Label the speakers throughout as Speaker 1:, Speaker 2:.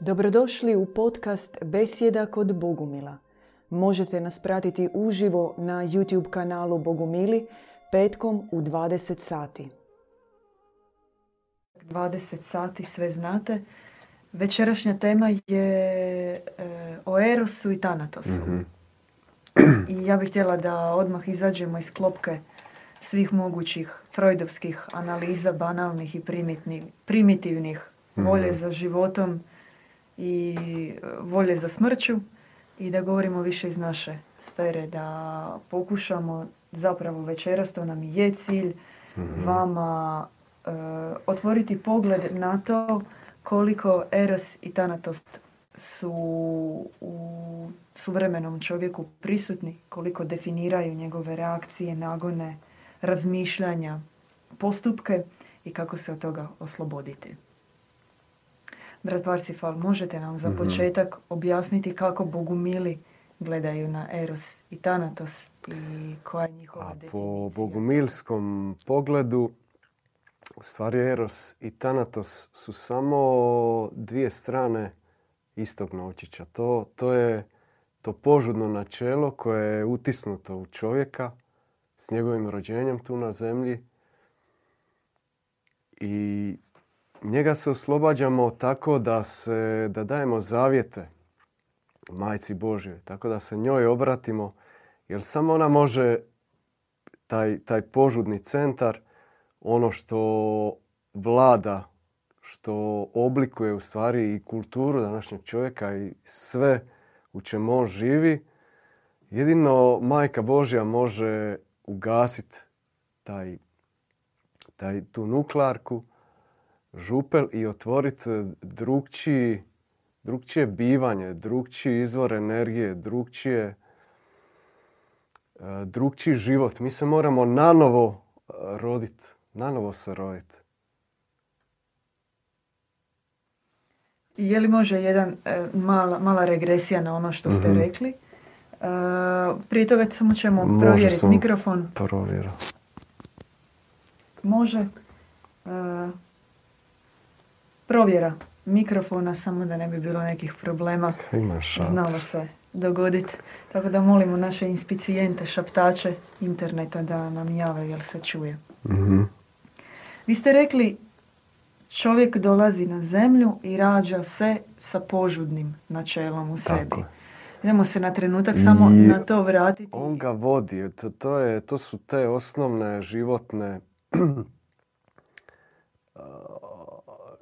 Speaker 1: Dobrodošli u podcast Besjeda kod Bogumila. Možete nas pratiti uživo na YouTube kanalu Bogumili petkom u 20 sati. 20 sati, sve znate. Večerašnja tema je e, o Erosu i Tanatosu. I ja bih htjela da odmah izađemo iz klopke svih mogućih freudovskih analiza, banalnih i primitivnih, volje za životom i volje za smrću i da govorimo više iz naše sfere, da pokušamo zapravo večeras, to nam je cilj, vama e, otvoriti pogled na to koliko Eros i Thanatos su u suvremenom čovjeku prisutni, koliko definiraju njegove reakcije, nagone, razmišljanja, postupke i kako se od toga osloboditi. Brat Parsifal, možete nam za mhm. početak objasniti kako bogumili gledaju na Eros i Thanatos i koja je njihova A definicija?
Speaker 2: Po bogumilskom pogledu u stvari Eros i Thanatos su samo dvije strane istog novčića. To, to je to požudno načelo koje je utisnuto u čovjeka s njegovim rođenjem tu na zemlji i njega se oslobađamo tako da, se, da dajemo zavjete majci Božjoj, tako da se njoj obratimo, jer samo ona može taj, taj požudni centar, ono što vlada, što oblikuje u stvari i kulturu današnjeg čovjeka i sve u čemu on živi, jedino majka Božja može ugasiti taj, taj, tu nuklearku, župel i otvoriti drugčiji, drugčije bivanje, drugčiji izvor energije, drugčije, e, drugčiji život. Mi se moramo nanovo e, roditi, nanovo se roditi.
Speaker 1: Je li može jedan e, mala, mala regresija na ono što ste mhm. rekli? prije toga samo ćemo provjeriti mikrofon.
Speaker 2: Provjera.
Speaker 1: Može. Provjera mikrofona, samo da ne bi bilo nekih problema. Znalo se dogoditi. Tako da molimo naše inspicijente, šaptače interneta da nam jave jel se čuje. mm Vi ste rekli čovjek dolazi na zemlju i rađa se sa požudnim načelom u sebi. Idemo se na trenutak samo na to vratiti.
Speaker 2: On ga vodi. To, to, je, to su te osnovne životne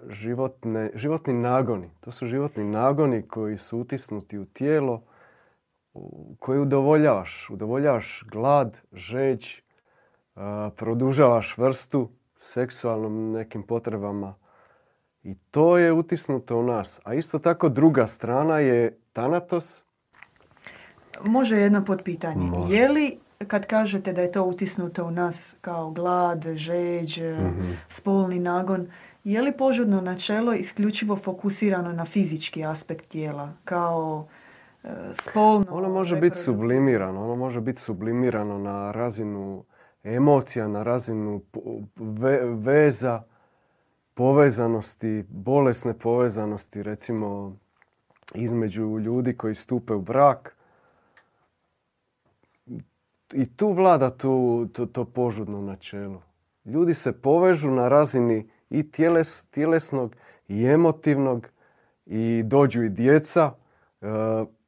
Speaker 2: životne, životni nagoni. To su životni nagoni koji su utisnuti u tijelo, koji udovoljavaš. Udovoljavaš glad, žeđ, produžavaš vrstu seksualnom nekim potrebama. I to je utisnuto u nas. A isto tako druga strana je Tanatos.
Speaker 1: Može jedno potpitanje. Je li kad kažete da je to utisnuto u nas kao glad, žeđ, mhm. spolni nagon, je li požudno načelo isključivo fokusirano na fizički aspekt tijela, kao e, spolno?
Speaker 2: Ono može biti sublimirano, ono može biti sublimirano na razinu emocija, na razinu veza, povezanosti, bolesne povezanosti, recimo između ljudi koji stupe u brak. I tu vlada tu, to, to požudno načelo. Ljudi se povežu na razini i tjeles, tjelesnog i emotivnog i dođu i djeca e,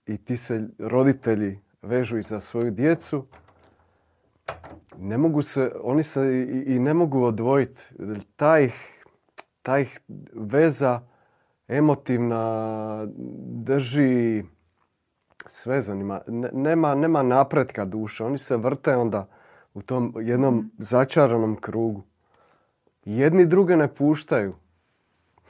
Speaker 2: i ti se roditelji vežu i za svoju djecu. Ne mogu se, oni se i, ne mogu odvojiti. Taj, taj veza emotivna drži sve zanima. Nema, nema napretka duša. Oni se vrte onda u tom jednom začaranom krugu jedni druge ne puštaju.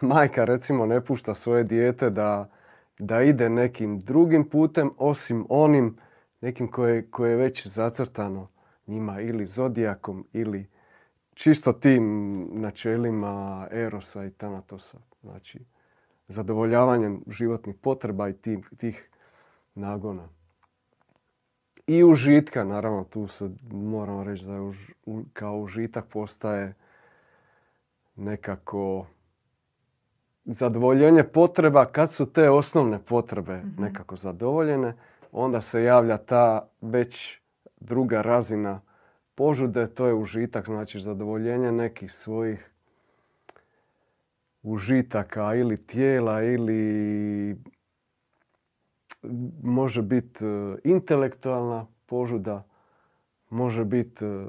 Speaker 2: Majka recimo ne pušta svoje dijete da, da ide nekim drugim putem osim onim nekim koje, koje je već zacrtano njima ili zodijakom ili čisto tim načelima Erosa i Tanatosa. Znači, zadovoljavanjem životnih potreba i tih, tih nagona. I užitka, naravno, tu se moramo reći da je kao užitak postaje nekako zadovoljenje potreba, kad su te osnovne potrebe mhm. nekako zadovoljene, onda se javlja ta već druga razina požude, to je užitak, znači zadovoljenje nekih svojih užitaka ili tijela ili može biti e, intelektualna požuda, može biti e,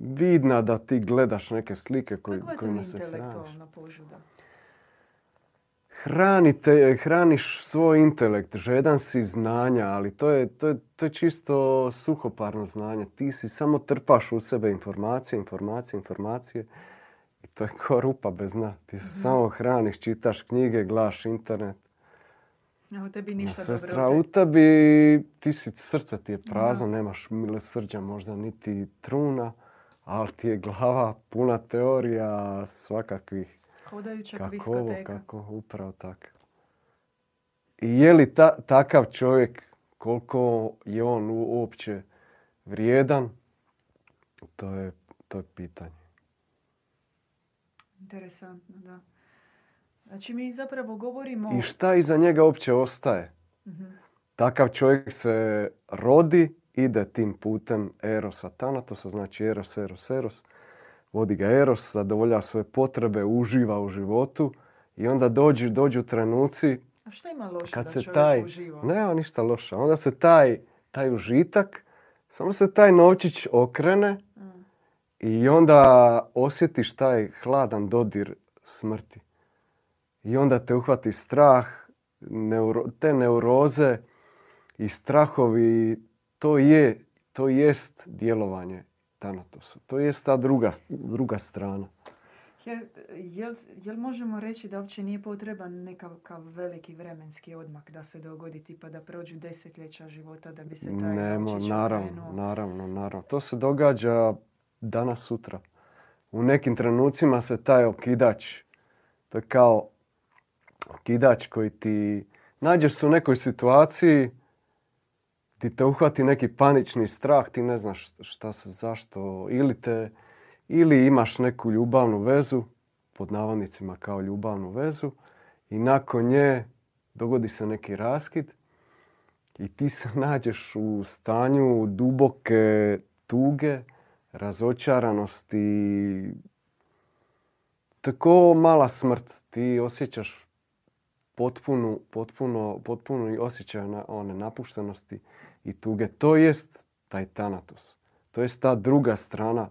Speaker 2: vidna da ti gledaš neke slike koji, kojima se hraniš.
Speaker 1: požuda?
Speaker 2: Hranite, hraniš svoj intelekt, žedan si znanja, ali to je, to, je, to je čisto suhoparno znanje. Ti si samo trpaš u sebe informacije, informacije, informacije i to je ko rupa bez dna. Ti se mhm. samo hraniš, čitaš knjige, gledaš internet.
Speaker 1: A u tebi ništa
Speaker 2: sve stra... U tebi, ti si, srce ti je prazno, nemaš mile srđa možda niti truna, ali ti je glava puna teorija svakakvih.
Speaker 1: Hodajuća
Speaker 2: kako ovo, kako, upravo tako. I je li ta, takav čovjek, koliko je on uopće vrijedan, to je, to je pitanje.
Speaker 1: Interesantno, da. Znači mi zapravo govorimo...
Speaker 2: I šta iza njega uopće ostaje? uh Takav čovjek se rodi, ide tim putem Erosa Tanatosa, znači Eros, Eros, Eros. Vodi ga Eros, zadovolja svoje potrebe, uživa u životu i onda dođu, dođu trenuci...
Speaker 1: A šta ima loše kad
Speaker 2: da se taj, uživa? Nema ništa loše. Onda se taj, taj užitak, samo se taj novčić okrene mm. i onda osjetiš taj hladan dodir smrti. I onda te uhvati strah, te neuroze i strahovi, to je, to jest djelovanje Tanatosa. To jest ta druga, druga strana.
Speaker 1: Jel, jel, možemo reći da uopće nije potreban nekakav veliki vremenski odmak da se dogodi tipa da prođu desetljeća života da bi se taj
Speaker 2: Nemo, naravno, naravno, naravno. To se događa danas sutra. U nekim trenucima se taj okidač, to je kao kidač koji ti nađeš se u nekoj situaciji ti te uhvati neki panični strah, ti ne znaš šta se, zašto, ili te, ili imaš neku ljubavnu vezu, pod navodnicima kao ljubavnu vezu, i nakon nje dogodi se neki raskid i ti se nađeš u stanju duboke tuge, razočaranosti. Tako mala smrt. Ti osjećaš potpunu, potpuno, potpuno osjećaj na, one napuštenosti i tuge. To jest taj tanatos. To jest ta druga strana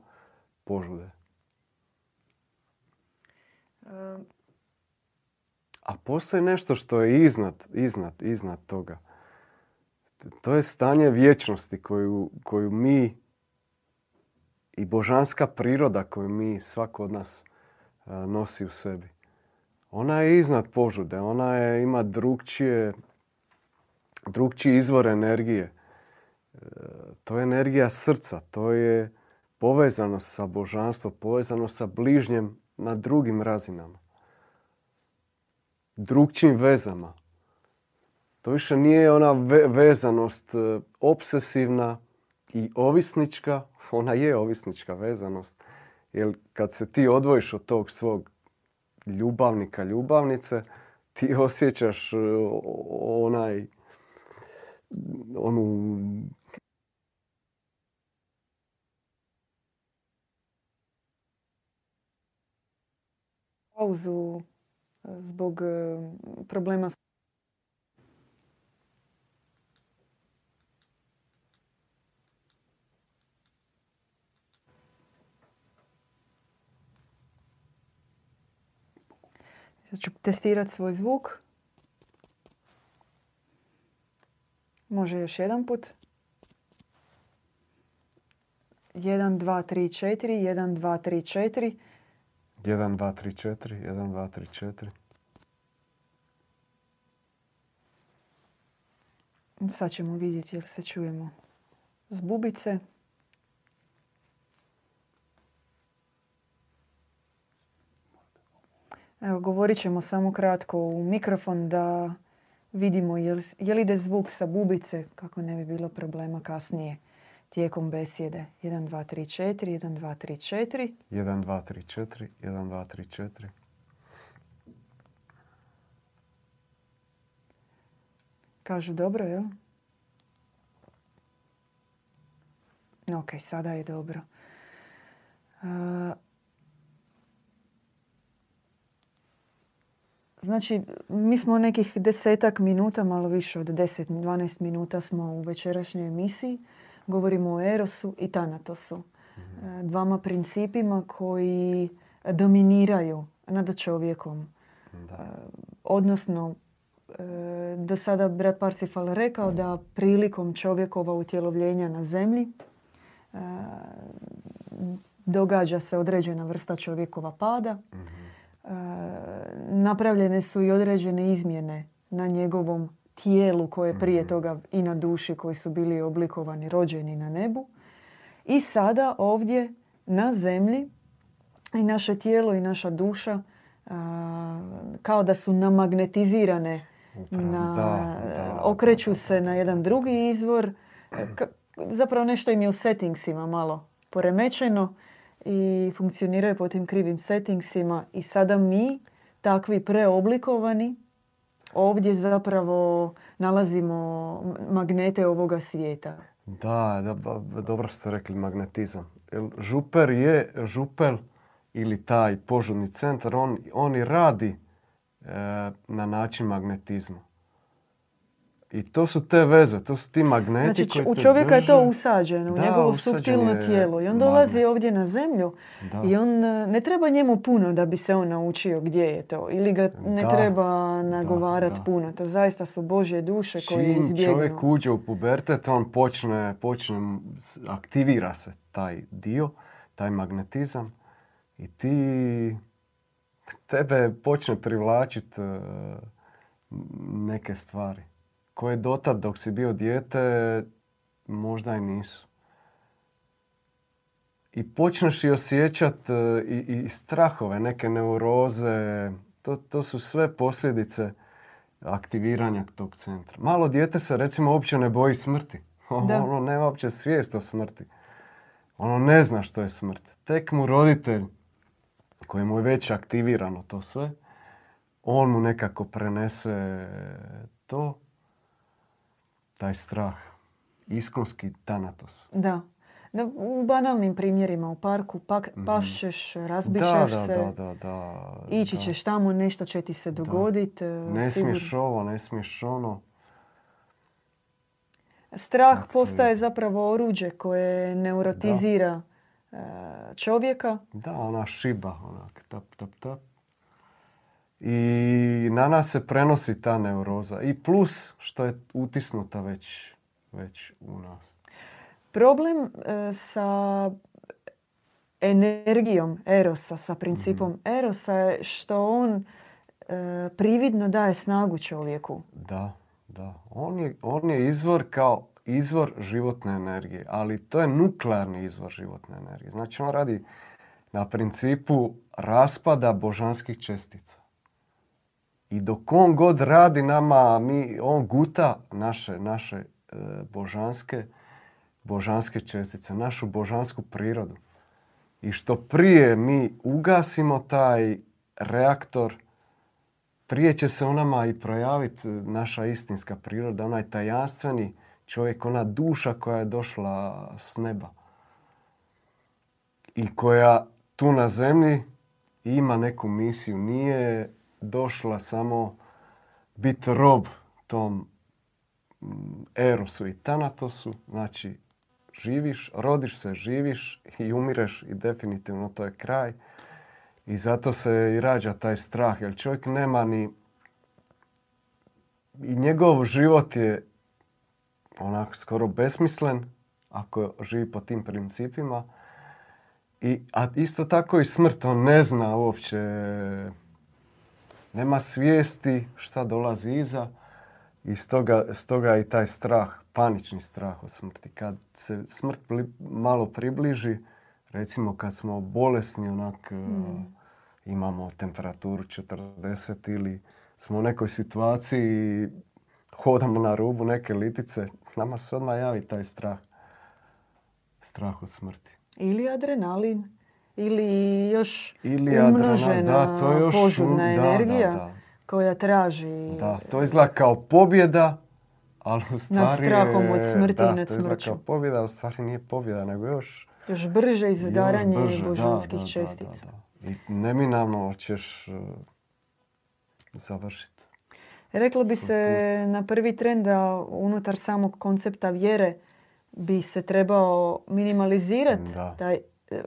Speaker 2: požude. A postoji nešto što je iznad, iznad, iznad toga. To je stanje vječnosti koju, koju mi i božanska priroda koju mi svako od nas nosi u sebi ona je iznad požude, ona je, ima drugčije, drugčiji izvor energije. To je energija srca, to je povezano sa božanstvom, povezano sa bližnjem na drugim razinama. Drugčim vezama. To više nije ona vezanost e, obsesivna i ovisnička, ona je ovisnička vezanost. Jer kad se ti odvojiš od tog svog ljubavnika, ljubavnice, ti osjećaš e, onaj onu
Speaker 1: pauzu e, zbog e, problema Sad ću testirati svoj zvuk. Može još jedan put. 1, 2, 3, 4, 1, 2, 3, 4.
Speaker 2: 1, 2, 3, 4, 1, 2, 3,
Speaker 1: 4. Sad ćemo vidjeti jel se čujemo s bubice. Evo, govorit ćemo samo kratko u mikrofon da vidimo je li ide zvuk sa bubice, kako ne bi bilo problema kasnije tijekom besjede. 1, 2, 3, 4, 1, 2, 3, 4.
Speaker 2: 1, 2, 3, 4, 1, 2, 3, 4.
Speaker 1: Kažu dobro, jel? Ok, sada je dobro. Uh, Znači, mi smo nekih desetak minuta, malo više od 10-12 minuta smo u večerašnjoj emisiji. Govorimo o Erosu i Tanatosu. Mhm. Dvama principima koji dominiraju nad čovjekom. Odnosno, e, do sada brat Parsifal rekao da prilikom čovjekova utjelovljenja na zemlji e, događa se određena vrsta čovjekova pada. Mhm. E, napravljene su i određene izmjene na njegovom tijelu koje prije mhm. toga i na duši koji su bili oblikovani, rođeni na nebu. I sada ovdje na zemlji i naše tijelo i naša duša kao da su namagnetizirane, na, okreću se na jedan drugi izvor. zapravo nešto im je u settingsima malo poremećeno i funkcioniraju po tim krivim settingsima i sada mi, takvi preoblikovani, ovdje zapravo nalazimo magnete ovoga svijeta.
Speaker 2: Da, da dobro ste rekli magnetizam. Župer je, župel ili taj požudni centar, on, on i radi e, na način magnetizma. I to su te veze, to su ti magneti
Speaker 1: znači, u čovjeka je to usađeno, u njegovo suptilno tijelo. I on dolazi ovdje na zemlju i on e, ne treba njemu puno da bi se on naučio gdje je to. Ili ga ne treba nagovarati puno. To zaista su Božje duše koje izbjegnu.
Speaker 2: Čim čovjek uđe u pubertet, on počne, počne, aktivira se taj dio, taj magnetizam. I ti, tebe počne privlačiti e, neke stvari koje dotad dok si bio dijete možda i nisu. I počneš i osjećat e, i, i strahove, neke neuroze. To, to su sve posljedice aktiviranja tog centra. Malo dijete se recimo uopće ne boji smrti. Ono nema uopće svijest o smrti. Ono ne zna što je smrt. Tek mu roditelj koji mu je već aktivirano to sve, on mu nekako prenese to taj strah, iskonski tanatos.
Speaker 1: Da. Da, u banalnim primjerima u parku pak, mm pašćeš, razbišeš
Speaker 2: da,
Speaker 1: se,
Speaker 2: da, da, da,
Speaker 1: ići ćeš tamo, nešto će ti se dogoditi.
Speaker 2: Ne smiješ ovo, ne smiješ ono.
Speaker 1: Strah postaje zapravo oruđe koje neurotizira da. E, čovjeka.
Speaker 2: Da, ona šiba, onak, tap, tap, tap i na nas se prenosi ta neuroza. I plus što je utisnuta već, već u nas.
Speaker 1: Problem e, sa energijom Erosa, sa principom mm Erosa je što on e, prividno daje snagu čovjeku.
Speaker 2: Da, da. On je, on je izvor kao izvor životne energije, ali to je nuklearni izvor životne energije. Znači on radi na principu raspada božanskih čestica. I dok on god radi nama, mi, on guta naše, naše e, božanske, božanske čestice, našu božansku prirodu. I što prije mi ugasimo taj reaktor, prije će se u nama i projaviti naša istinska priroda, onaj tajanstveni čovjek, ona duša koja je došla s neba. I koja tu na zemlji ima neku misiju. Nije došla samo biti rob tom mm, Erosu i Tanatosu. Znači, živiš, rodiš se, živiš i umireš i definitivno to je kraj. I zato se i rađa taj strah, jer čovjek nema ni... I njegov život je onako skoro besmislen ako živi po tim principima. I, a isto tako i smrt, on ne zna uopće nema svijesti šta dolazi iza i stoga, stoga i taj strah, panični strah od smrti. Kad se smrt malo približi, recimo kad smo bolesni, onak mm. imamo temperaturu 40 ili smo u nekoj situaciji hodamo na rubu neke litice, nama se odmah javi taj strah. Strah od smrti.
Speaker 1: Ili adrenalin ili još ili umnožena da, to je još, požudna energija koja traži...
Speaker 2: Da, to izgleda kao pobjeda, ali u stvari
Speaker 1: strahom
Speaker 2: je-
Speaker 1: od smrti i
Speaker 2: da,
Speaker 1: nad
Speaker 2: to izgleda kao pobjeda, a u stvari nije pobjeda, nego još
Speaker 1: Još brže
Speaker 2: da,
Speaker 1: božanskih
Speaker 2: da, da,
Speaker 1: čestica.
Speaker 2: da, da. I neminovno ćeš uh, završiti.
Speaker 1: Reklo bi se na prvi tren da unutar samog koncepta vjere bi se trebao minimalizirati
Speaker 2: Da.
Speaker 1: taj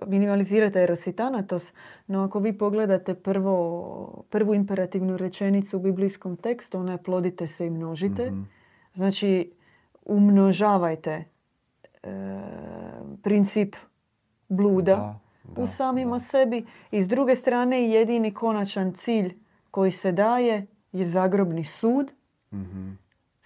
Speaker 1: minimalizirati eros i tanatos, no ako vi pogledate prvo, prvu imperativnu rečenicu u biblijskom tekstu, ona je plodite se i množite.
Speaker 2: Mhm.
Speaker 1: Znači, umnožavajte e, princip bluda
Speaker 2: Da, da,
Speaker 1: u samima
Speaker 2: da.
Speaker 1: sebi i s druge strane jedini konačan cilj koji se daje je zagrobni sud,
Speaker 2: Mhm.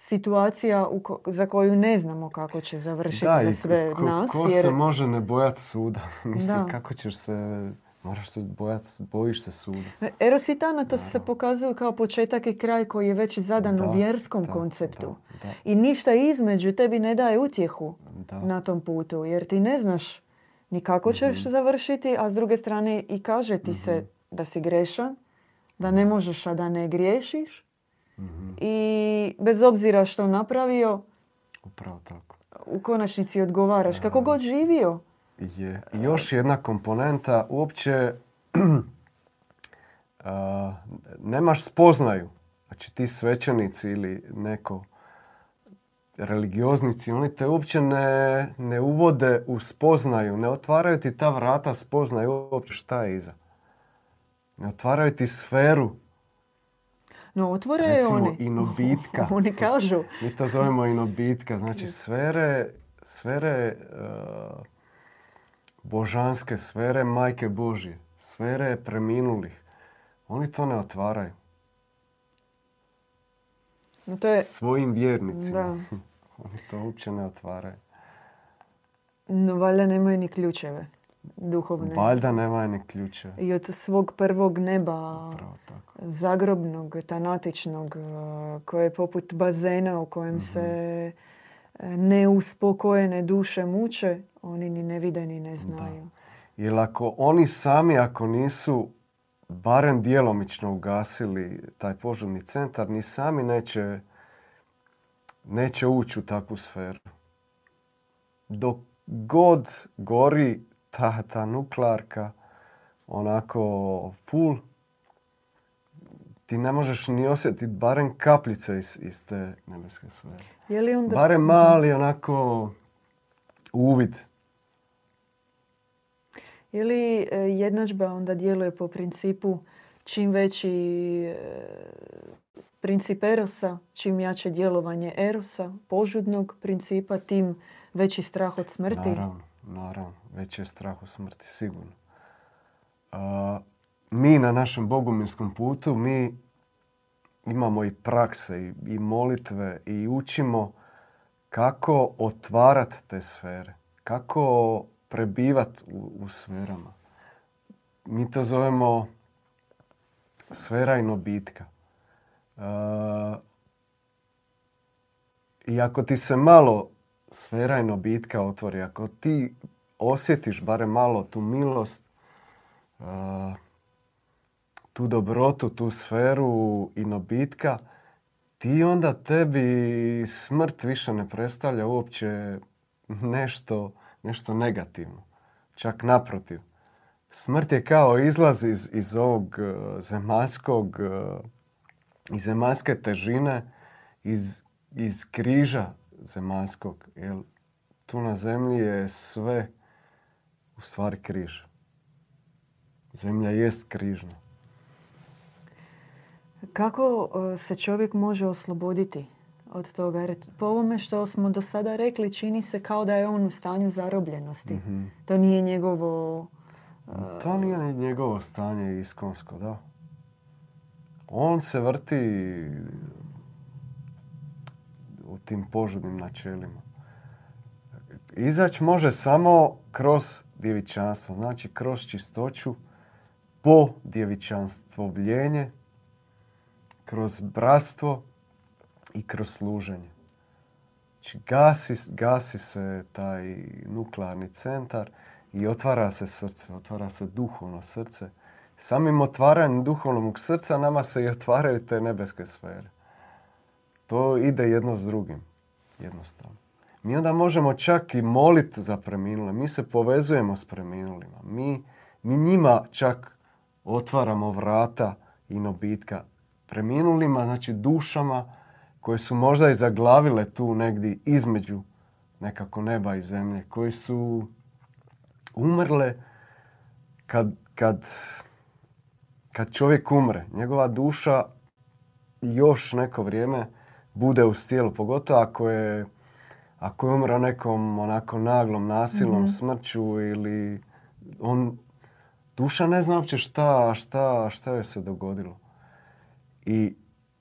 Speaker 1: Situacija u ko- za koju ne znamo kako će završiti
Speaker 2: Da,
Speaker 1: za sve
Speaker 2: ko,
Speaker 1: nas.
Speaker 2: ko
Speaker 1: jer
Speaker 2: se može ne bojat suda? Mislim,
Speaker 1: Da.
Speaker 2: kako ćeš se... Moraš se bojat, bojiš se suda.
Speaker 1: Eros i Thanatos se pokazuju kao početak i kraj koji je već zadan
Speaker 2: Da,
Speaker 1: u vjerskom
Speaker 2: da,
Speaker 1: konceptu.
Speaker 2: da, da.
Speaker 1: I ništa između tebi ne daje utjehu
Speaker 2: Da.
Speaker 1: na tom putu, jer ti ne znaš ni kako ćeš
Speaker 2: Mhm.
Speaker 1: završiti, a s druge strane i kaže ti se da si grešan, da ne možeš, a da ne griješiš.
Speaker 2: Mhm.
Speaker 1: I bez obzira što napravio,
Speaker 2: Upravo tako.
Speaker 1: u konačnici odgovaraš. Kako god živio,
Speaker 2: Je. Još jedna komponenta, uopće a, nemaš spoznaju. Znači ti svećenici ili neko religioznici, oni te uopće ne, ne uvode u spoznaju, ne otvaraju ti ta vrata spoznaju uopće šta je iza. Ne otvaraju ti sferu,
Speaker 1: no otvore je
Speaker 2: recimo
Speaker 1: oni.
Speaker 2: inobitka.
Speaker 1: oni kažu.
Speaker 2: Mi to zovemo inobitka, znači sfere, sfere uh, božanske, sfere majke Božje, sfere preminulih. Oni to ne otvaraju
Speaker 1: No to je,
Speaker 2: svojim vjernicima.
Speaker 1: da.
Speaker 2: Oni to uopće ne otvaraju.
Speaker 1: No, valjda nemaju ni ključeve duhovne.
Speaker 2: Valjda nemaju ni ključe.
Speaker 1: I od svog prvog neba,
Speaker 2: tako.
Speaker 1: zagrobnog, tanatičnog, eh, koje je poput bazena u kojem
Speaker 2: Mhm.
Speaker 1: se eh, neuspokojene duše muče, oni ni ne vide ni ne znaju.
Speaker 2: Jer ako oni sami, ako nisu barem djelomično ugasili taj požarni centar, ni sami neće, neće ući u takvu sferu. Dok god gori ta, ta nuklearka, onako full, ti ne možeš ni osjetiti barem kapljice iz, iz te nebeske sfere.
Speaker 1: Je li onda...
Speaker 2: Barem mali onako uvid.
Speaker 1: Je li e, jednadžba onda djeluje po principu čim veći e, princip erosa, čim jače djelovanje erosa, požudnog principa, tim veći strah od smrti?
Speaker 2: Naravno, naravno. Već je strah u smrti, sigurno. A, mi na našem boguminskom putu, mi imamo i prakse i, i molitve i učimo kako otvarati te sfere. Kako prebivat u, u sferama. Mi to zovemo sfera inobitka. A, I ako ti se malo sfera inobitka otvori, ako ti osjetiš barem malo tu milost, tu dobrotu, tu sferu inobitka, ti onda tebi smrt više ne predstavlja uopće nešto, nešto negativno. Čak naprotiv. Smrt je kao izlaz iz, iz ovog eh, zemaljskog, eh, iz zemaljske težine, iz, iz križa zemaljskog. Jer tu na zemlji je sve u stvari križ. Zemlja jest križna.
Speaker 1: Kako e, se čovjek može osloboditi od toga? Jer po ovome što smo do sada rekli, čini se kao da je on u stanju zarobljenosti.
Speaker 2: Mhm.
Speaker 1: To nije njegovo...
Speaker 2: To nije ni njegovo stanje iskonsko, da. On se vrti u tim požudnim načelima. Izać može samo kroz djevičanstvo, znači kroz čistoću, po djevičanstvovljenje, kroz bratstvo i kroz služenje. Znači gasi, gasi se taj nuklearni centar i otvara se srce, otvara se duhovno srce. Samim otvaranjem duhovnog srca nama se i otvaraju te nebeske sfere. To ide jedno s drugim. jednostavno. Mi onda možemo čak i moliti za preminule. Mi se povezujemo s preminulima. Mi, mi njima čak otvaramo vrata i nobitka. Preminulima, znači dušama koje su možda i zaglavile tu negdje između nekako neba i zemlje, koji su umrle kad, kad, kad čovjek umre. Njegova duša još neko vrijeme bude u tijelu, pogotovo ako je, ako je umro nekom onako naglom, nasilnom mm smrću ili on, duša ne zna uopće šta, šta, šta joj se dogodilo. I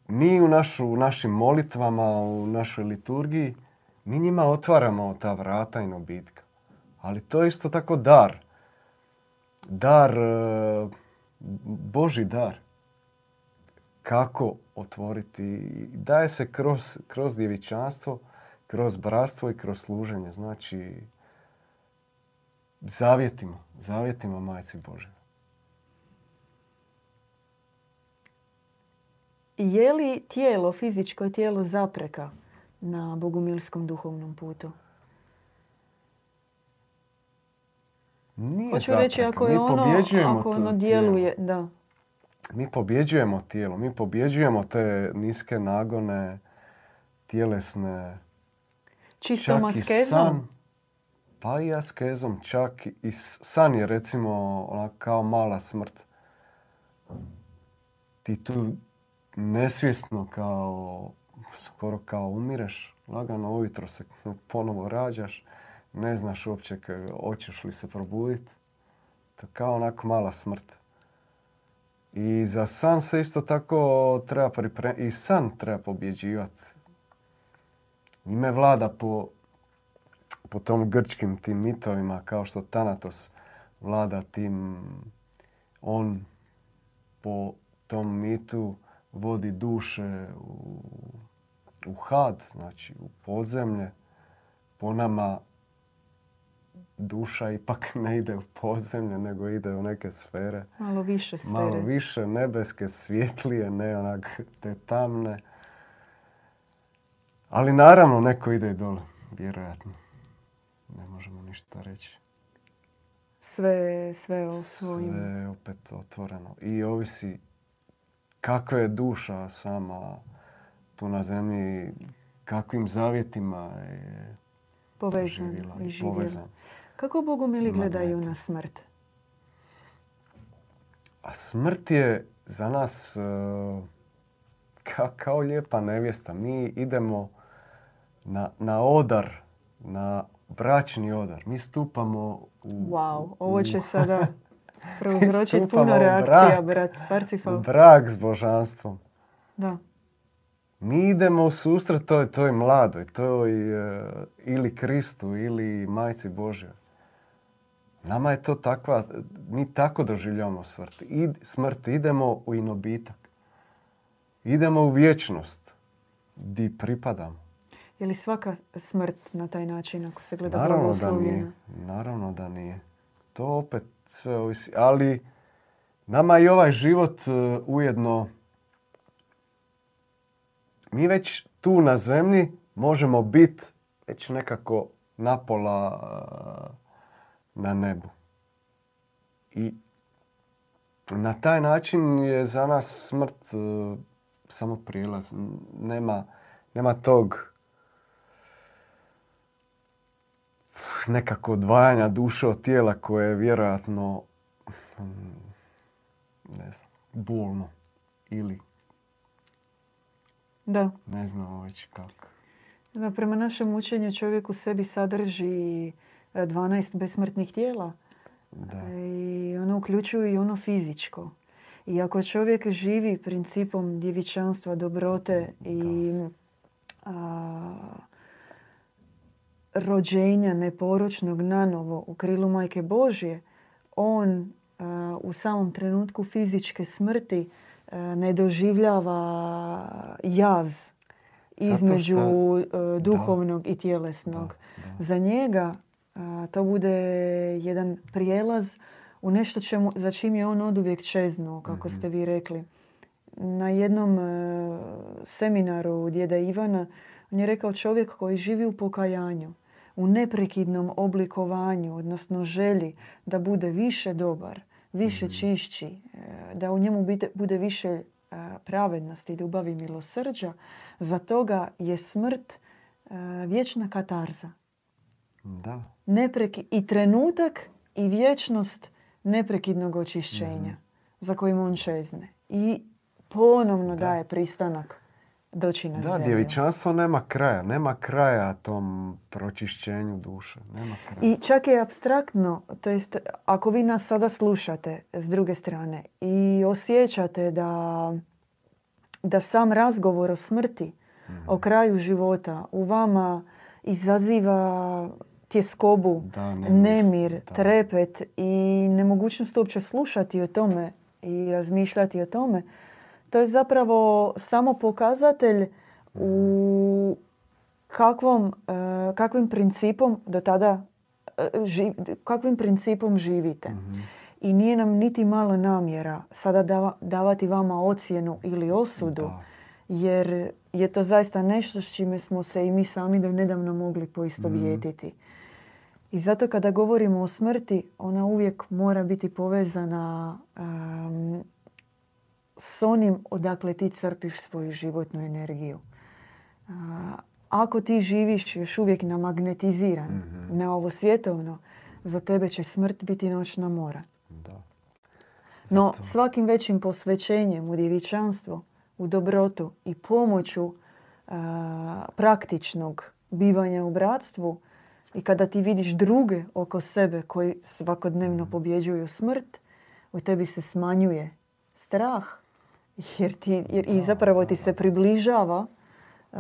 Speaker 2: mi u, našu, u našim molitvama, u našoj liturgiji, mi njima otvaramo ta vrata i nobitka. Ali to je isto tako dar. Dar, e, Boži dar. Kako otvoriti. Daje se kroz, kroz djevičanstvo, kroz bratstvo i kroz služenje. Znači, zavjetimo, zavjetimo Majci Bože.
Speaker 1: Je li tijelo, fizičko tijelo zapreka na bogumilskom duhovnom putu?
Speaker 2: Nije
Speaker 1: Hoću
Speaker 2: zapreka.
Speaker 1: reći ako
Speaker 2: Mi
Speaker 1: je ono, ako ono
Speaker 2: tijelo.
Speaker 1: djeluje, da.
Speaker 2: Mi pobjeđujemo tijelo, mi pobjeđujemo te niske nagone, tjelesne,
Speaker 1: Čistom
Speaker 2: čak i
Speaker 1: askezom?
Speaker 2: san. Pa i askezom, čak i san je recimo onak kao mala smrt. Ti tu nesvjesno kao, skoro kao umireš, lagano ujutro se ponovo rađaš, ne znaš uopće hoćeš li se probuditi. To je kao onako mala smrt. I za san se isto tako treba pripremiti, i san treba pobjeđivati. Ime vlada po, po tom grčkim tim mitovima, kao što Thanatos vlada tim, on po tom mitu vodi duše u, u had, znači u podzemlje. Po nama duša ipak ne ide u podzemlje, nego ide u neke sfere.
Speaker 1: Malo više sfere.
Speaker 2: Malo više nebeske, svjetlije, ne onak te tamne. Ali naravno neko ide i dole, vjerojatno. Ne možemo ništa reći.
Speaker 1: Sve, sve o svojim...
Speaker 2: Sve je opet otvoreno. I ovisi kakva je duša sama tu na zemlji, kakvim zavjetima je
Speaker 1: povezan
Speaker 2: živjela
Speaker 1: i živjela.
Speaker 2: povezan.
Speaker 1: Kako bogumili
Speaker 2: Ima
Speaker 1: gledaju na smrt?
Speaker 2: A smrt je za nas e, ka- kao lijepa nevjesta. Mi idemo na, na odar, na bračni odar. Mi stupamo u,
Speaker 1: Wow, ovo će sada prouzročiti puno reakcija, brat Parcifal.
Speaker 2: brak s božanstvom.
Speaker 1: Da.
Speaker 2: Mi idemo u susret toj, toj mladoj, toj e, ili Kristu ili Majci Božjoj. Nama je to takva, mi tako doživljavamo smrt. I, smrt idemo u inobitak. Idemo u vječnost, di pripadamo.
Speaker 1: Je li svaka smrt na taj način ako se gleda
Speaker 2: Naravno da nije. Naravno da nije. To opet sve ovisi. Ali nama i ovaj život e, ujedno mi već tu na zemlji možemo biti već nekako napola na nebu. I na taj način je za nas smrt e, samo prijelaz. N- Nema, nema tog nekako odvajanja duše od tijela koje je vjerojatno mm, ne znam, bolno ili
Speaker 1: Da.
Speaker 2: ne znam već kako.
Speaker 1: da. Prema našem učenju čovjek u sebi sadrži 12 besmrtnih tijela.
Speaker 2: Da.
Speaker 1: I ono uključuju i ono fizičko. I ako čovjek živi principom djevičanstva, dobrote i a, rođenja neporočnog nanovo u krilu Majke Božje, on a, u samom trenutku fizičke smrti a, ne doživljava jaz između
Speaker 2: šta-
Speaker 1: e, duhovnog i tjelesnog.
Speaker 2: Da, da.
Speaker 1: Za njega to bude jedan prijelaz u nešto čemu, za čim je on oduvijek čeznuo, kako ste vi rekli. Na jednom e, seminaru djeda Ivana On je rekao čovjek koji živi u pokajanju, u neprekidnom oblikovanju, odnosno želi da bude više dobar, više mhm. čišći, e, da u njemu bude više e, pravednosti, ljubavi, milosrđa, za toga je smrt vječna katarza.
Speaker 2: Da.
Speaker 1: I trenutak i vječnost neprekidnog očišćenja mhm. za kojim on čezne. I ponovno daje pristanak doći na
Speaker 2: da, djevičanstvo nema kraja. Nema kraja tom pročišćenju duše. Nema kraja.
Speaker 1: I čak je abstraktno, to jest ako vi nas sada slušate s druge strane i osjećate da, da sam razgovor o smrti, o mhm. kraju života u vama izaziva tjeskobu, da, nemir, trepet i nemogućnost uopće slušati o tome i razmišljati o tome, to je zapravo samo pokazatelj u kakvom, e, kakvim principom do tada e, kakvim principom živite. Mhm. I nije nam niti malo namjera sada davati vama ocjenu ili osudu, jer je to zaista nešto s čime smo se i mi sami do nedavno mogli poistovjetiti. mm I zato kada govorimo o smrti, ona uvijek mora biti povezana s onim odakle ti crpiš svoju životnu energiju. Ako ti živiš još uvijek namagnetiziran mm-hmm. na ovo svjetovno, za tebe će smrt biti noćna mora. Da. No svakim većim posvećenjem u djevičanstvo, u dobrotu i pomoću praktičnog bivanja u bratstvu i kada ti vidiš druge oko sebe koji svakodnevno mhm. pobjeđuju smrt, u tebi se smanjuje strah jer, ti, jer i zapravo ti se približava uh,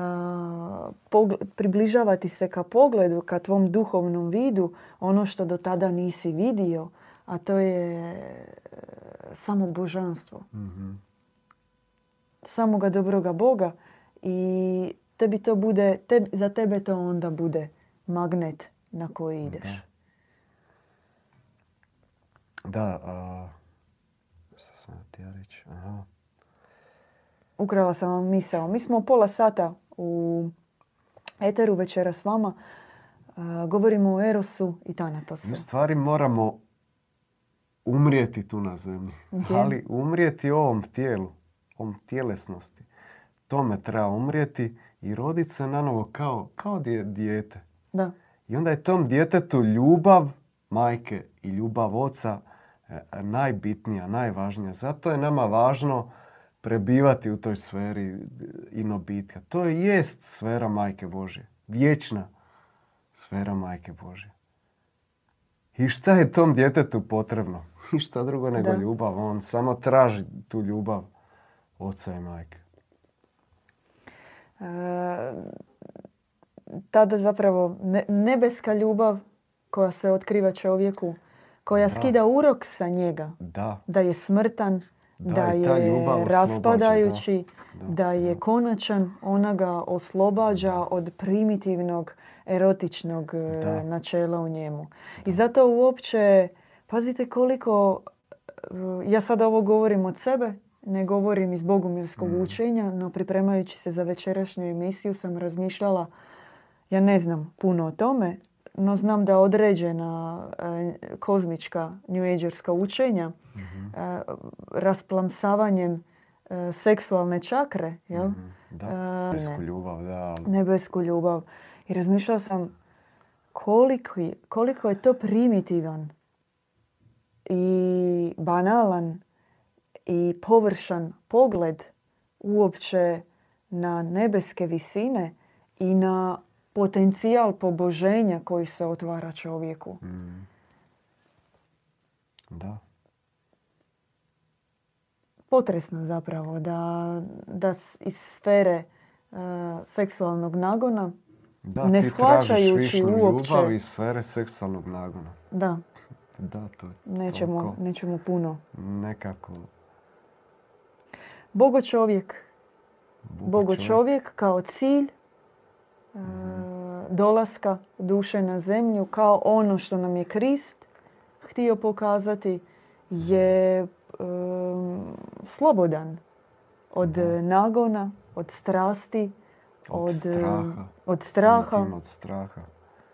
Speaker 1: približava ti se ka pogledu, ka tvom duhovnom vidu ono što do tada nisi vidio, a to je samo božanstvo. Mm-hmm. Samoga dobroga Boga i tebi to bude, za tebe to onda bude magnet na koji ideš.
Speaker 2: Da, da a, što sam ti ja reći? Aha
Speaker 1: ukrala sam vam misao. Mi smo pola sata u Eteru večera s vama. govorimo o Erosu i Tanatosu.
Speaker 2: Mi stvari moramo umrijeti tu na zemlji. Ali umrijeti ovom tijelu, ovom tjelesnosti. Tome treba umrijeti i roditi se na novo kao, kao dijete.
Speaker 1: Da.
Speaker 2: I onda je tom djetetu ljubav majke i ljubav oca e, najbitnija, najvažnija. Zato je nama važno prebivati u toj sferi inobitka. To je jest sfera Majke Božje. Vječna sfera Majke Božje. I šta je tom djetetu potrebno? I šta drugo nego ljubav. On samo traži tu ljubav oca i majke.
Speaker 1: E, tada zapravo nebeska ljubav koja se otkriva čovjeku, koja skida urok sa njega.
Speaker 2: Da.
Speaker 1: Da je smrtan, da, je raspadajući, da. je konačan, ona ga oslobađa od primitivnog erotičnog e, načela u njemu. I zato uopće, pazite koliko, e, ja sada ovo govorim od sebe, ne govorim iz bogumilskog mm. učenja, no pripremajući se za večerašnju emisiju sam razmišljala, ja ne znam puno o tome, no znam da određena e, kozmička New Agerska učenja mm rasplamsavanjem e, seksualne čakre, jel? Mhm,
Speaker 2: da, nebesku ljubav, da.
Speaker 1: Nebesku ljubav. I razmišljala sam koliko, koliko je to primitivan i banalan i površan pogled uopće na nebeske visine i na potencijal poboženja koji se otvara čovjeku. Mm.
Speaker 2: Da.
Speaker 1: Potresno zapravo da, da iz sfere uh, seksualnog nagona
Speaker 2: da, ne ti shvaćajući uopće... ljubav iz sfere seksualnog nagona.
Speaker 1: Da.
Speaker 2: da, to je
Speaker 1: nećemo, nećemo puno.
Speaker 2: Nekako.
Speaker 1: Bogo čovjek. Bogo čovjek kao cilj dolaska duše na zemlju kao ono što nam je Krist htio pokazati je slobodan od nagona, od strasti,
Speaker 2: Od, straha.
Speaker 1: Od straha.
Speaker 2: od straha.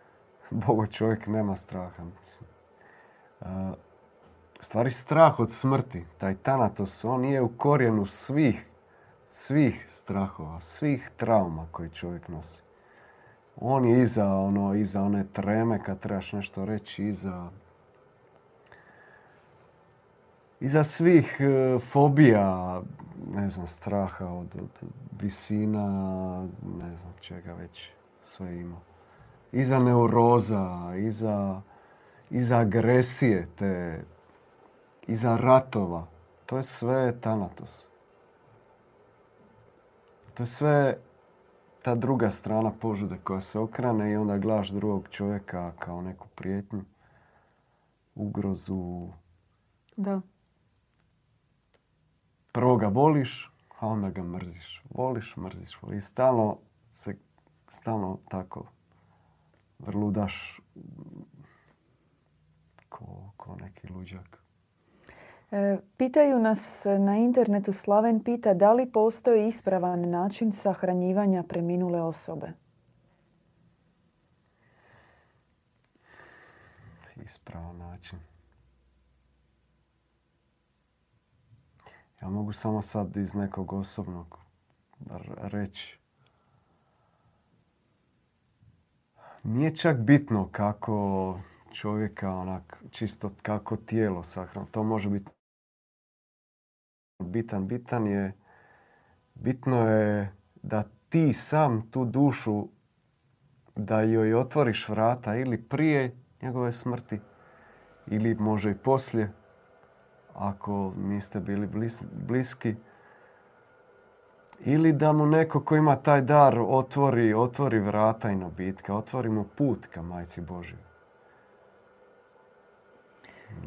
Speaker 2: Bogo čovjek nema straha. Mislim. stvari strah od smrti, taj tanatos, on je u korijenu svih, svih strahova, svih trauma koji čovjek nosi. On je iza, ono, iza one treme kad trebaš nešto reći, iza iza svih e, fobija, ne znam, straha od, od visina, ne znam čega već sve ima. Iza neuroza, iza, iza agresije, te, iza ratova. To je sve Tanatos. To je sve ta druga strana požude koja se okrane i onda gledaš drugog čovjeka kao neku prijetnju, ugrozu.
Speaker 1: Da.
Speaker 2: Prvo ga voliš, a onda ga mrziš. Voliš, mrziš. I stalno se, stalno tako vrludaš ko, ko neki luđak.
Speaker 1: E, pitaju nas na internetu, Slaven pita da li postoji ispravan način sahranjivanja preminule osobe?
Speaker 2: Ispravan način. Ja mogu samo sad iz nekog osobnog reći. Nije čak bitno kako čovjeka onak, čisto kako tijelo sahrano. To može biti bitan. Bitan je, bitno je da ti sam tu dušu, da joj otvoriš vrata ili prije njegove smrti ili može i poslije ako niste bili bliski. Ili da mu neko ko ima taj dar otvori, otvori vrata i nabitka, otvori mu put ka majci Božoj.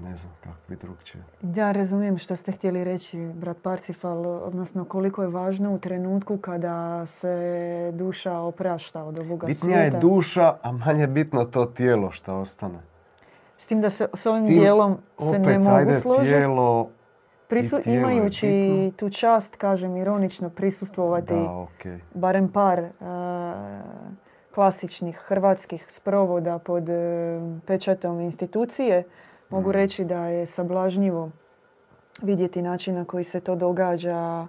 Speaker 2: Ne znam kako bi drugčije.
Speaker 1: Ja razumijem što ste htjeli reći, brat Parsifal, odnosno koliko je važno u trenutku kada se duša oprašta od ovoga
Speaker 2: Bitnija je duša, a manje bitno to tijelo što ostane.
Speaker 1: S tim da se s ovim dijelom se ne mogu složiti.
Speaker 2: Tijelo
Speaker 1: Prisu, imajući tu čast, kažem ironično, prisustvovati barem par uh, klasičnih hrvatskih sprovoda pod uh, pečatom institucije, mogu mm. reći da je sablažnjivo vidjeti način na koji se to događa,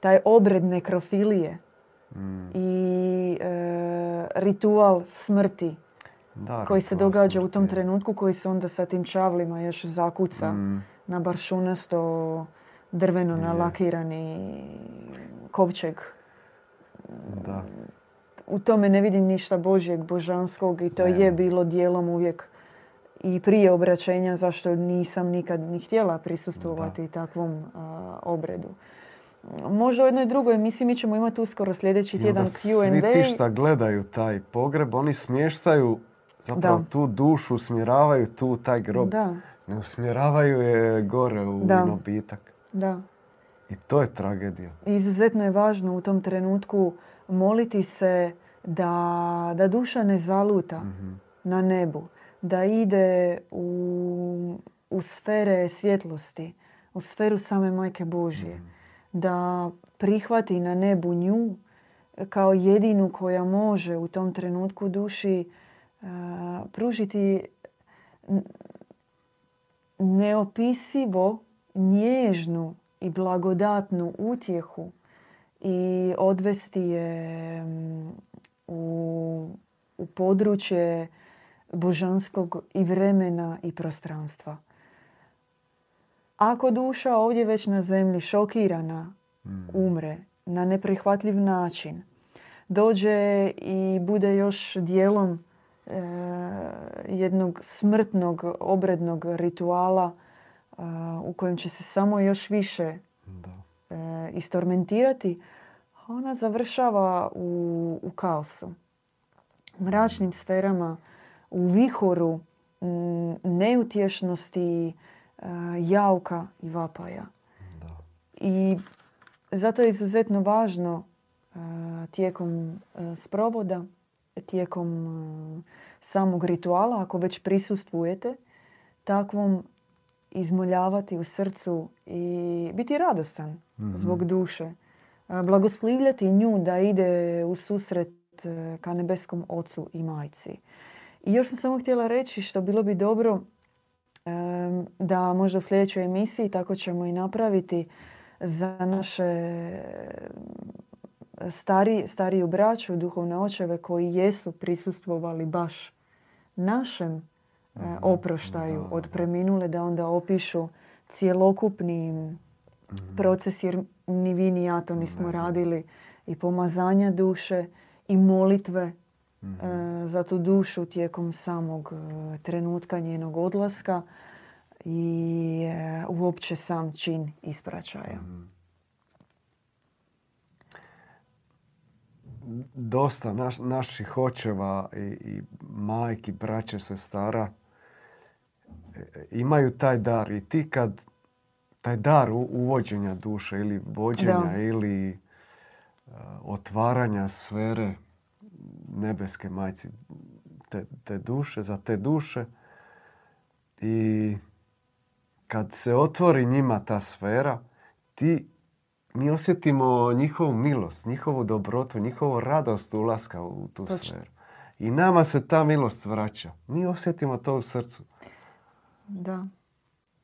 Speaker 1: taj obred nekrofilije mm. i uh, ritual smrti koji se događa u tom trenutku, koji se onda sa tim čavlima još zakuca mm. na baršunasto drveno nalakirani kovčeg.
Speaker 2: Da.
Speaker 1: U tome ne vidim ništa Božjeg, božanskog i to je bilo dijelom uvijek i prije obraćenja zašto nisam nikad ni htjela prisustvovati takvom obredu. Možda u jednoj drugoj emisiji mi ćemo imati uskoro sljedeći tjedan Q&A.
Speaker 2: Svi ti šta gledaju taj pogreb, oni smještaju Zapravo tu dušu usmjeravaju tu taj grob.
Speaker 1: Da.
Speaker 2: Ne usmjeravaju je gore u da.
Speaker 1: Da.
Speaker 2: I to je tragedija.
Speaker 1: Izuzetno je važno u tom trenutku moliti se da, da duša ne zaluta mhm. na nebu. Da ide u, u sfere svjetlosti, u sferu same Majke Božije. Mhm. Da prihvati na nebu nju kao jedinu koja može u tom trenutku duši pružiti neopisivo nježnu i blagodatnu utjehu i odvesti je mm, u, u područje božanskog i vremena i prostranstva. Ako duša ovdje već na zemlji šokirana mm. umre na neprihvatljiv način, dođe i bude još dijelom E, jednog smrtnog obrednog rituala e, u kojem će se samo još više da. E, istormentirati, ona završava u, u kaosu. U mračnim sferama, u vihoru neutješnosti, jauka i vapaja. Da. I zato je izuzetno važno tijekom sprovoda tijekom e, samog rituala, ako već prisustvujete, takvom izmoljavati u srcu i biti radostan mhm. zbog duše blagoslivljati nju da ide u susret ka nebeskom ocu i majci. I još sam samo htjela reći što bilo bi dobro da možda u sljedećoj emisiji tako ćemo i napraviti za naše stari, stariju braću, duhovne očeve koji jesu prisustvovali baš našem e, mhm. oproštaju od preminule, da onda opišu cjelokupni mhm. proces jer ni vi ni ja to nismo radili i pomazanja duše i molitve mhm. e, za tu dušu tijekom samog e, trenutka njenog odlaska i uopće sam čin ispraćaja.
Speaker 2: dosta naših očeva i, i majki, braće, sestara imaju taj dar i ti kad taj dar uvođenja duše ili vođenja ili otvaranja sfere nebeske majci te, te duše, za te duše i kad se otvori njima ta sfera, ti mi osjetimo njihovu milost, njihovu dobrotu, njihovu radost ulaska u tu sferu. I nama se ta milost vraća. Mi osjetimo to u srcu.
Speaker 1: Da.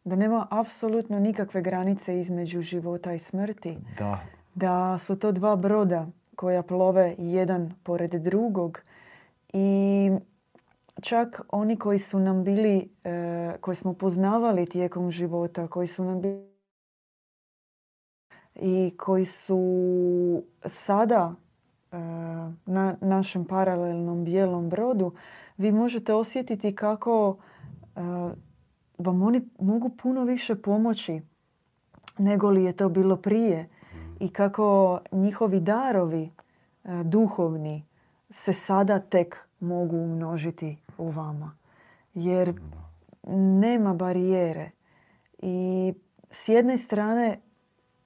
Speaker 1: Da nema apsolutno nikakve granice između života i smrti.
Speaker 2: Da.
Speaker 1: Da su to dva broda koja plove jedan pored drugog. I čak oni koji su nam bili, e, koji smo poznavali tijekom života, koji su nam bili i koji su sada e, na našem paralelnom bijelom brodu, vi možete osjetiti kako e, vam oni mogu puno više pomoći nego li je to bilo prije i kako njihovi darovi e, duhovni se sada tek mogu umnožiti u vama. Jer nema barijere. I s jedne strane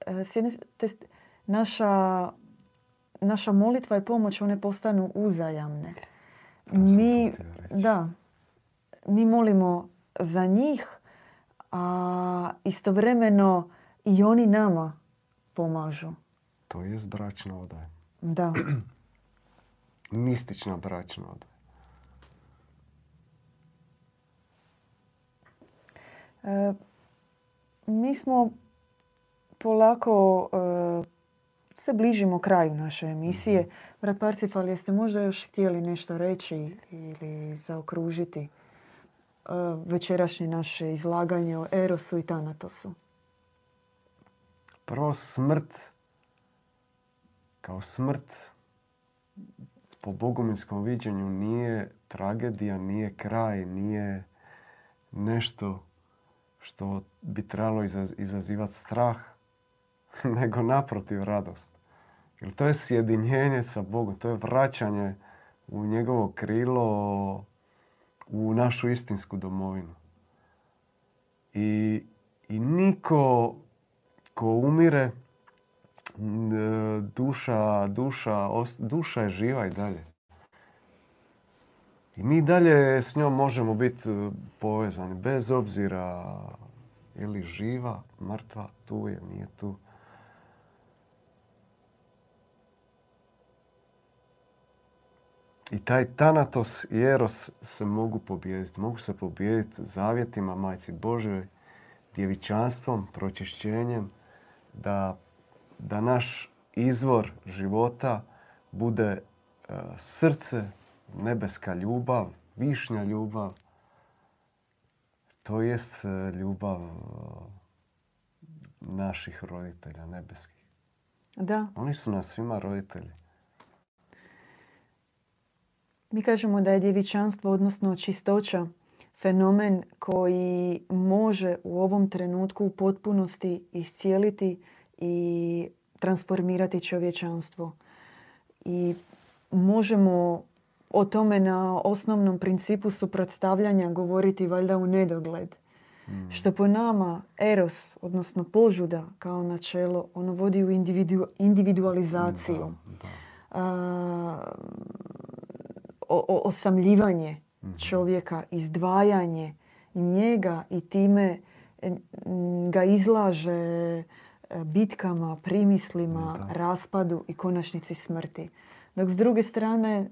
Speaker 1: s jedne, naša, naša molitva i pomoć one postanu uzajamne. Mi, da, mi molimo za njih, a istovremeno i oni nama pomažu.
Speaker 2: To je bračna odaja.
Speaker 1: Da.
Speaker 2: Mistična bračna odaja.
Speaker 1: E, mi smo polako uh, se bližimo kraju naše emisije. mm Brat Parcifal, jeste možda još htjeli nešto reći ili zaokružiti uh, večerašnje naše izlaganje o Erosu i Tanatosu?
Speaker 2: Prvo smrt kao smrt po bogominskom viđenju nije tragedija, nije kraj, nije nešto što bi trebalo izazivati strah, nego naprotiv radost. Jer to je sjedinjenje sa Bogom, to je vraćanje u njegovo krilo, u našu istinsku domovinu. I, i niko ko umire, duša, duša, duša je živa i dalje. I mi dalje s njom možemo biti e, povezani, bez obzira ili živa, mrtva, tu je, nije tu. I taj Tanatos i Eros se mogu pobijediti. Mogu se pobijediti zavjetima Majci Božoj, djevičanstvom, pročišćenjem, da, da naš izvor života bude e, srce, nebeska ljubav, višnja ljubav. To jest e, ljubav e, naših roditelja nebeskih.
Speaker 1: Da.
Speaker 2: Oni su nas svima roditelji.
Speaker 1: Mi kažemo da je djevičanstvo, odnosno čistoća, fenomen koji može u ovom trenutku u potpunosti iscijeliti i transformirati čovječanstvo. I možemo o tome na osnovnom principu suprotstavljanja govoriti valjda u nedogled. Hmm. Što po nama eros, odnosno požuda kao načelo, ono vodi u individualizaciju. Da, osamljivanje mhm. Čovjeka, izdvajanje njega i time ga izlaže bitkama, primislima, raspadu i konačnici smrti. Dok s druge strane,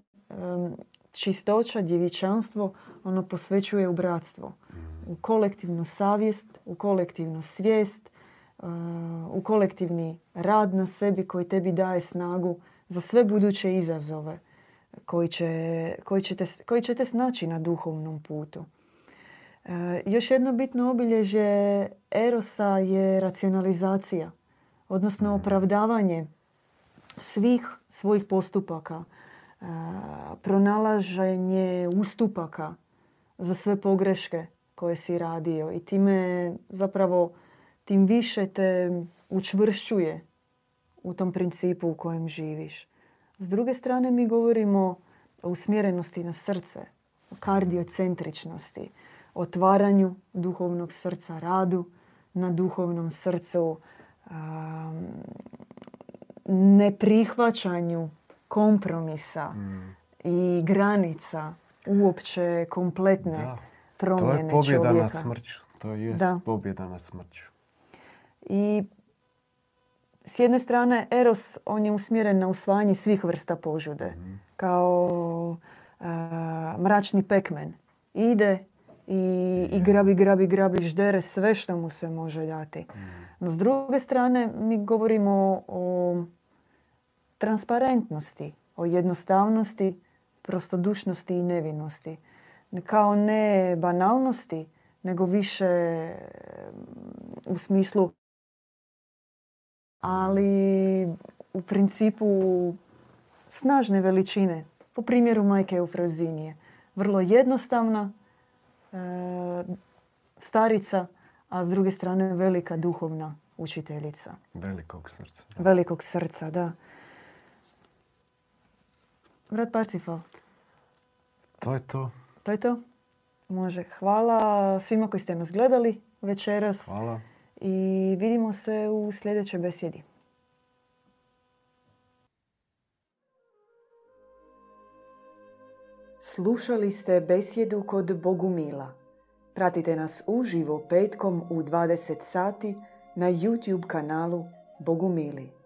Speaker 1: čistoća, djevičanstvo, ono posvećuje u bratstvo. U kolektivnu savjest, u kolektivnu svijest, u kolektivni rad na sebi koji tebi daje snagu za sve buduće izazove koji, će, koji, ćete, koji ćete snaći na duhovnom putu. E, još jedno bitno obilježje erosa je racionalizacija, odnosno mhm. opravdavanje svih svojih postupaka, e, pronalaženje ustupaka za sve pogreške koje si radio i time zapravo tim više te učvršćuje u tom principu u kojem živiš. S druge strane mi govorimo o usmjerenosti na srce, o kardiocentričnosti, otvaranju duhovnog srca, radu na duhovnom srcu, neprihvaćanju kompromisa mm. i granica uopće kompletne da. promjene
Speaker 2: To je
Speaker 1: pobjeda
Speaker 2: na smrću. To je pobjeda na smrću.
Speaker 1: I s jedne strane, Eros, on je usmjeren na usvajanje svih vrsta požude. Mhm. Kao mračni pekmen. Ide i, i grabi, grabi, grabi, ždere sve što mu se može dati. Mhm. No s druge strane, mi govorimo o transparentnosti, o jednostavnosti, prostodušnosti i nevinosti. Kao ne banalnosti, nego više u smislu ali u principu snažne veličine. Po primjeru majke Eufrozinije. Vrlo jednostavna e, starica, a s druge strane velika duhovna učiteljica.
Speaker 2: Velikog srca.
Speaker 1: Velikog srca, da. Brat Parcifal.
Speaker 2: To je to.
Speaker 1: To je to? Može. Hvala svima koji ste nas gledali večeras.
Speaker 2: Hvala
Speaker 1: i vidimo se u sljedećoj besjedi. Slušali ste besjedu kod Bogumila. Pratite nas uživo petkom u 20 sati na YouTube kanalu Bogumili.